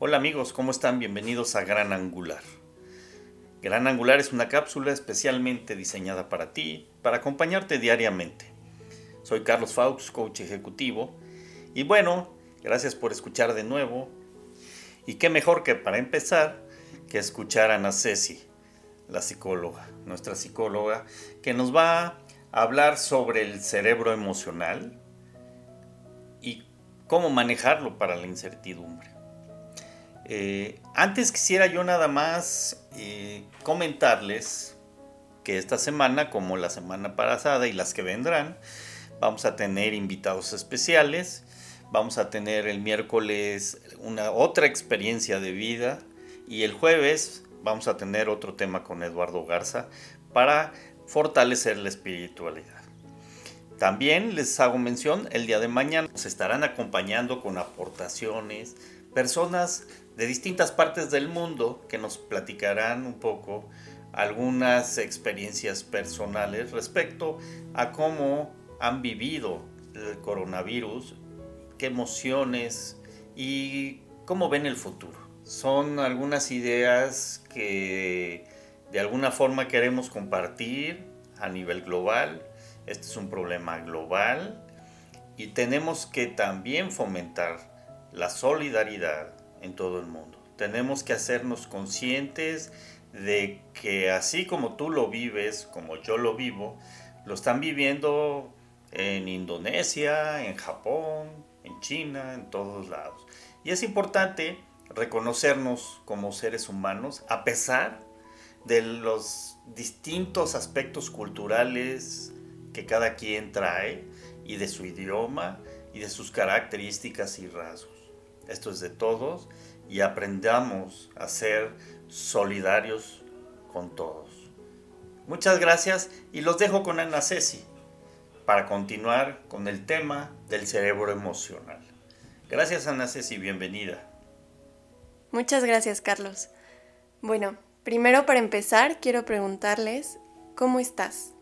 Hola amigos, ¿cómo están? Bienvenidos a Gran Angular. Gran Angular es una cápsula especialmente diseñada para ti, para acompañarte diariamente. Soy Carlos Faux, coach ejecutivo, y bueno, gracias por escuchar de nuevo. Y qué mejor que para empezar que escuchar a Ceci, la psicóloga, nuestra psicóloga, que nos va a hablar sobre el cerebro emocional y cómo manejarlo para la incertidumbre. Eh, antes quisiera yo nada más eh, comentarles que esta semana, como la semana pasada y las que vendrán, vamos a tener invitados especiales. Vamos a tener el miércoles una otra experiencia de vida y el jueves vamos a tener otro tema con Eduardo Garza para fortalecer la espiritualidad. También les hago mención, el día de mañana nos estarán acompañando con aportaciones personas de distintas partes del mundo que nos platicarán un poco algunas experiencias personales respecto a cómo han vivido el coronavirus, qué emociones y cómo ven el futuro. Son algunas ideas que de alguna forma queremos compartir a nivel global. Este es un problema global y tenemos que también fomentar la solidaridad en todo el mundo. Tenemos que hacernos conscientes de que así como tú lo vives, como yo lo vivo, lo están viviendo en Indonesia, en Japón, en China, en todos lados. Y es importante reconocernos como seres humanos a pesar de los distintos aspectos culturales que cada quien trae y de su idioma y de sus características y rasgos esto es de todos, y aprendamos a ser solidarios con todos. Muchas gracias y los dejo con Ana Ceci para continuar con el tema del cerebro emocional. Gracias Ana Ceci, bienvenida. Muchas gracias Carlos. Bueno, primero para empezar quiero preguntarles, ¿cómo estás?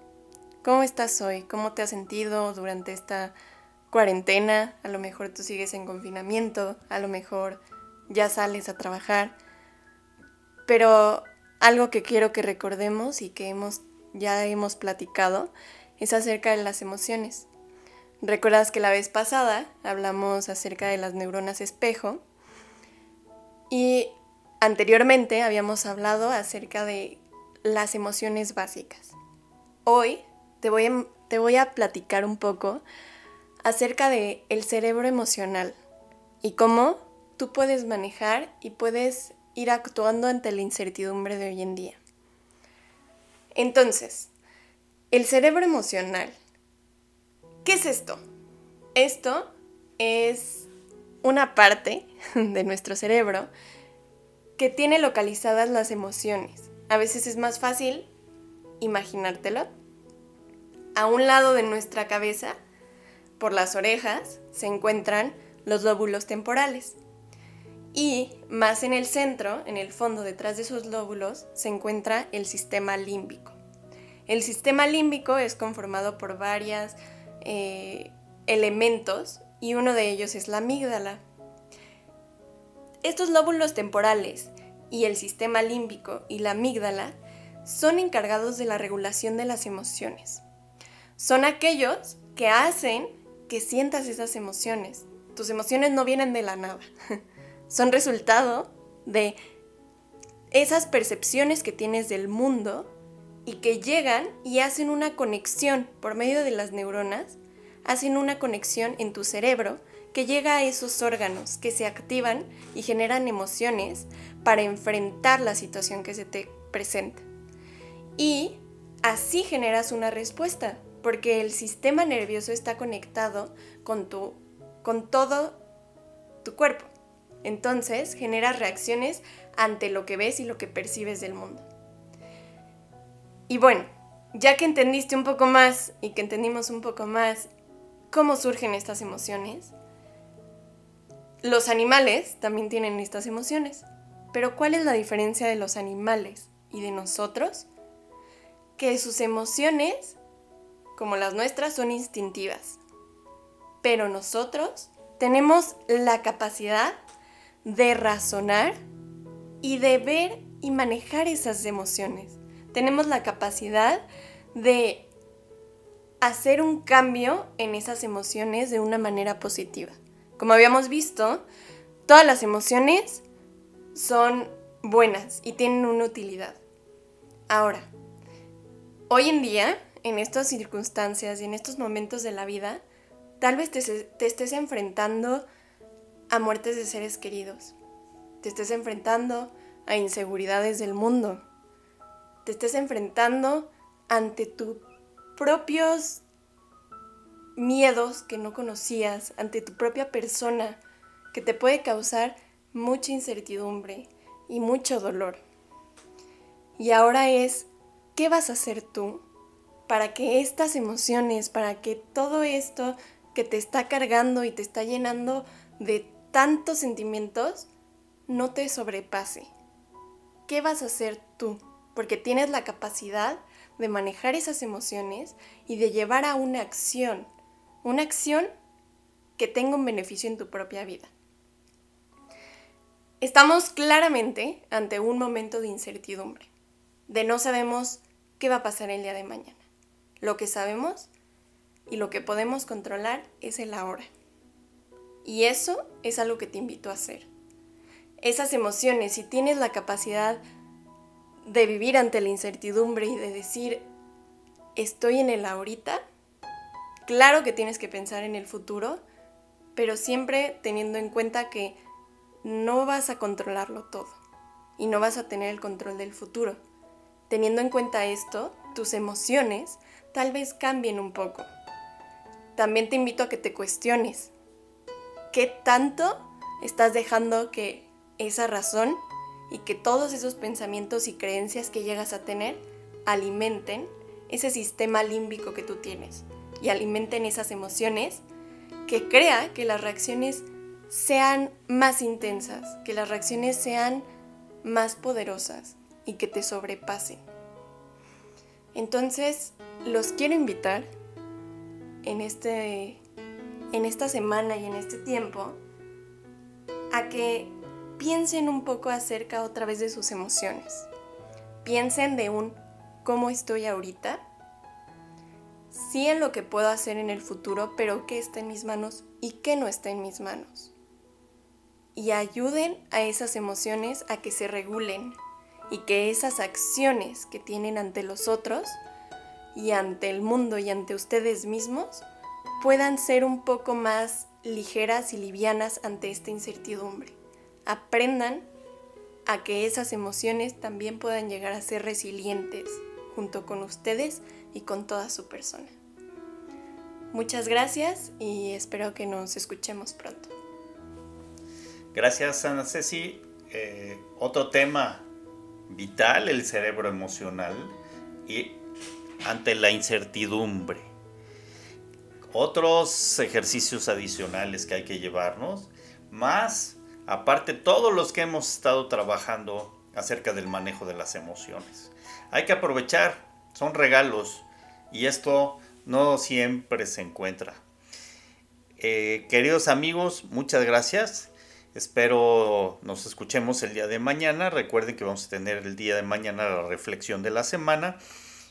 ¿Cómo estás hoy? ¿Cómo te has sentido durante esta cuarentena, a lo mejor tú sigues en confinamiento, a lo mejor ya sales a trabajar, pero algo que quiero que recordemos y que hemos ya hemos platicado es acerca de las emociones. Recuerdas que la vez pasada hablamos acerca de las neuronas espejo y anteriormente habíamos hablado acerca de las emociones básicas. Hoy te voy te voy a platicar un poco acerca de el cerebro emocional y cómo tú puedes manejar y puedes ir actuando ante la incertidumbre de hoy en día. Entonces, el cerebro emocional. ¿Qué es esto? Esto es una parte de nuestro cerebro que tiene localizadas las emociones. A veces es más fácil imaginártelo. A un lado de nuestra cabeza por las orejas se encuentran los lóbulos temporales. Y más en el centro, en el fondo, detrás de esos lóbulos, se encuentra el sistema límbico. El sistema límbico es conformado por varios eh, elementos y uno de ellos es la amígdala. Estos lóbulos temporales y el sistema límbico y la amígdala son encargados de la regulación de las emociones. Son aquellos que hacen que sientas esas emociones. Tus emociones no vienen de la nada. Son resultado de esas percepciones que tienes del mundo y que llegan y hacen una conexión por medio de las neuronas, hacen una conexión en tu cerebro que llega a esos órganos que se activan y generan emociones para enfrentar la situación que se te presenta. Y así generas una respuesta porque el sistema nervioso está conectado con, tu, con todo tu cuerpo. Entonces genera reacciones ante lo que ves y lo que percibes del mundo. Y bueno, ya que entendiste un poco más y que entendimos un poco más cómo surgen estas emociones, los animales también tienen estas emociones. Pero ¿cuál es la diferencia de los animales y de nosotros? Que sus emociones como las nuestras, son instintivas. Pero nosotros tenemos la capacidad de razonar y de ver y manejar esas emociones. Tenemos la capacidad de hacer un cambio en esas emociones de una manera positiva. Como habíamos visto, todas las emociones son buenas y tienen una utilidad. Ahora, hoy en día, en estas circunstancias y en estos momentos de la vida, tal vez te, estés enfrentando a muertes de seres queridos, te estés enfrentando a inseguridades del mundo, te estés enfrentando ante tus propios miedos que no conocías, ante tu propia persona, que te puede causar mucha incertidumbre y mucho dolor. Y ahora es, ¿qué vas a hacer tú para que estas emociones, para que todo esto que te está cargando y te está llenando de tantos sentimientos, no te sobrepase? ¿Qué vas a hacer tú? Porque tienes la capacidad de manejar esas emociones y de llevar a una acción, una acción que tenga un beneficio en tu propia vida. Estamos claramente ante un momento de incertidumbre, de no sabemos qué va a pasar el día de mañana. Lo que sabemos y lo que podemos controlar es el ahora. Y eso es algo que te invito a hacer. Esas emociones, si tienes la capacidad de vivir ante la incertidumbre y de decir, estoy en el ahorita, claro que tienes que pensar en el futuro, pero siempre teniendo en cuenta que no vas a controlarlo todo y no vas a tener el control del futuro. Teniendo en cuenta esto, tus emociones tal vez cambien un poco. También te invito a que te cuestiones. ¿Qué tanto estás dejando que esa razón y que todos esos pensamientos y creencias que llegas a tener alimenten ese sistema límbico que tú tienes y alimenten esas emociones que crea que las reacciones sean más intensas, que las reacciones sean más poderosas y que te sobrepasen. Entonces, los quiero invitar en, este, en esta semana y en este tiempo a que piensen un poco acerca otra vez de sus emociones. Piensen de un cómo estoy ahorita, sí en lo que puedo hacer en el futuro, pero qué está en mis manos y qué no está en mis manos y ayuden a esas emociones a que se regulen y que esas acciones que tienen ante los otros y ante el mundo y ante ustedes mismos puedan ser un poco más ligeras y livianas ante esta incertidumbre. Aprendan a que esas emociones también puedan llegar a ser resilientes junto con ustedes y con toda su persona. Muchas gracias y espero que nos escuchemos pronto. Gracias, Ana Ceci. Eh, otro tema vital, el cerebro emocional y ante la incertidumbre. Otros ejercicios adicionales que hay que llevarnos, más aparte todos los que hemos estado trabajando acerca del manejo de las emociones. Hay que aprovechar, son regalos y esto no siempre se encuentra. Eh, queridos amigos, muchas gracias. Espero nos escuchemos el día de mañana. Recuerden que vamos a tener el día de mañana la reflexión de la semana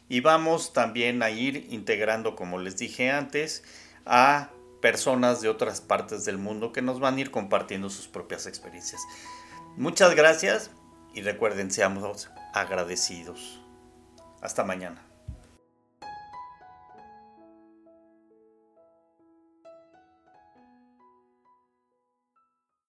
y vamos también a ir integrando, como les dije antes, a personas de otras partes del mundo que nos van a ir compartiendo sus propias experiencias. Muchas gracias y recuerden, seamos agradecidos. Hasta mañana.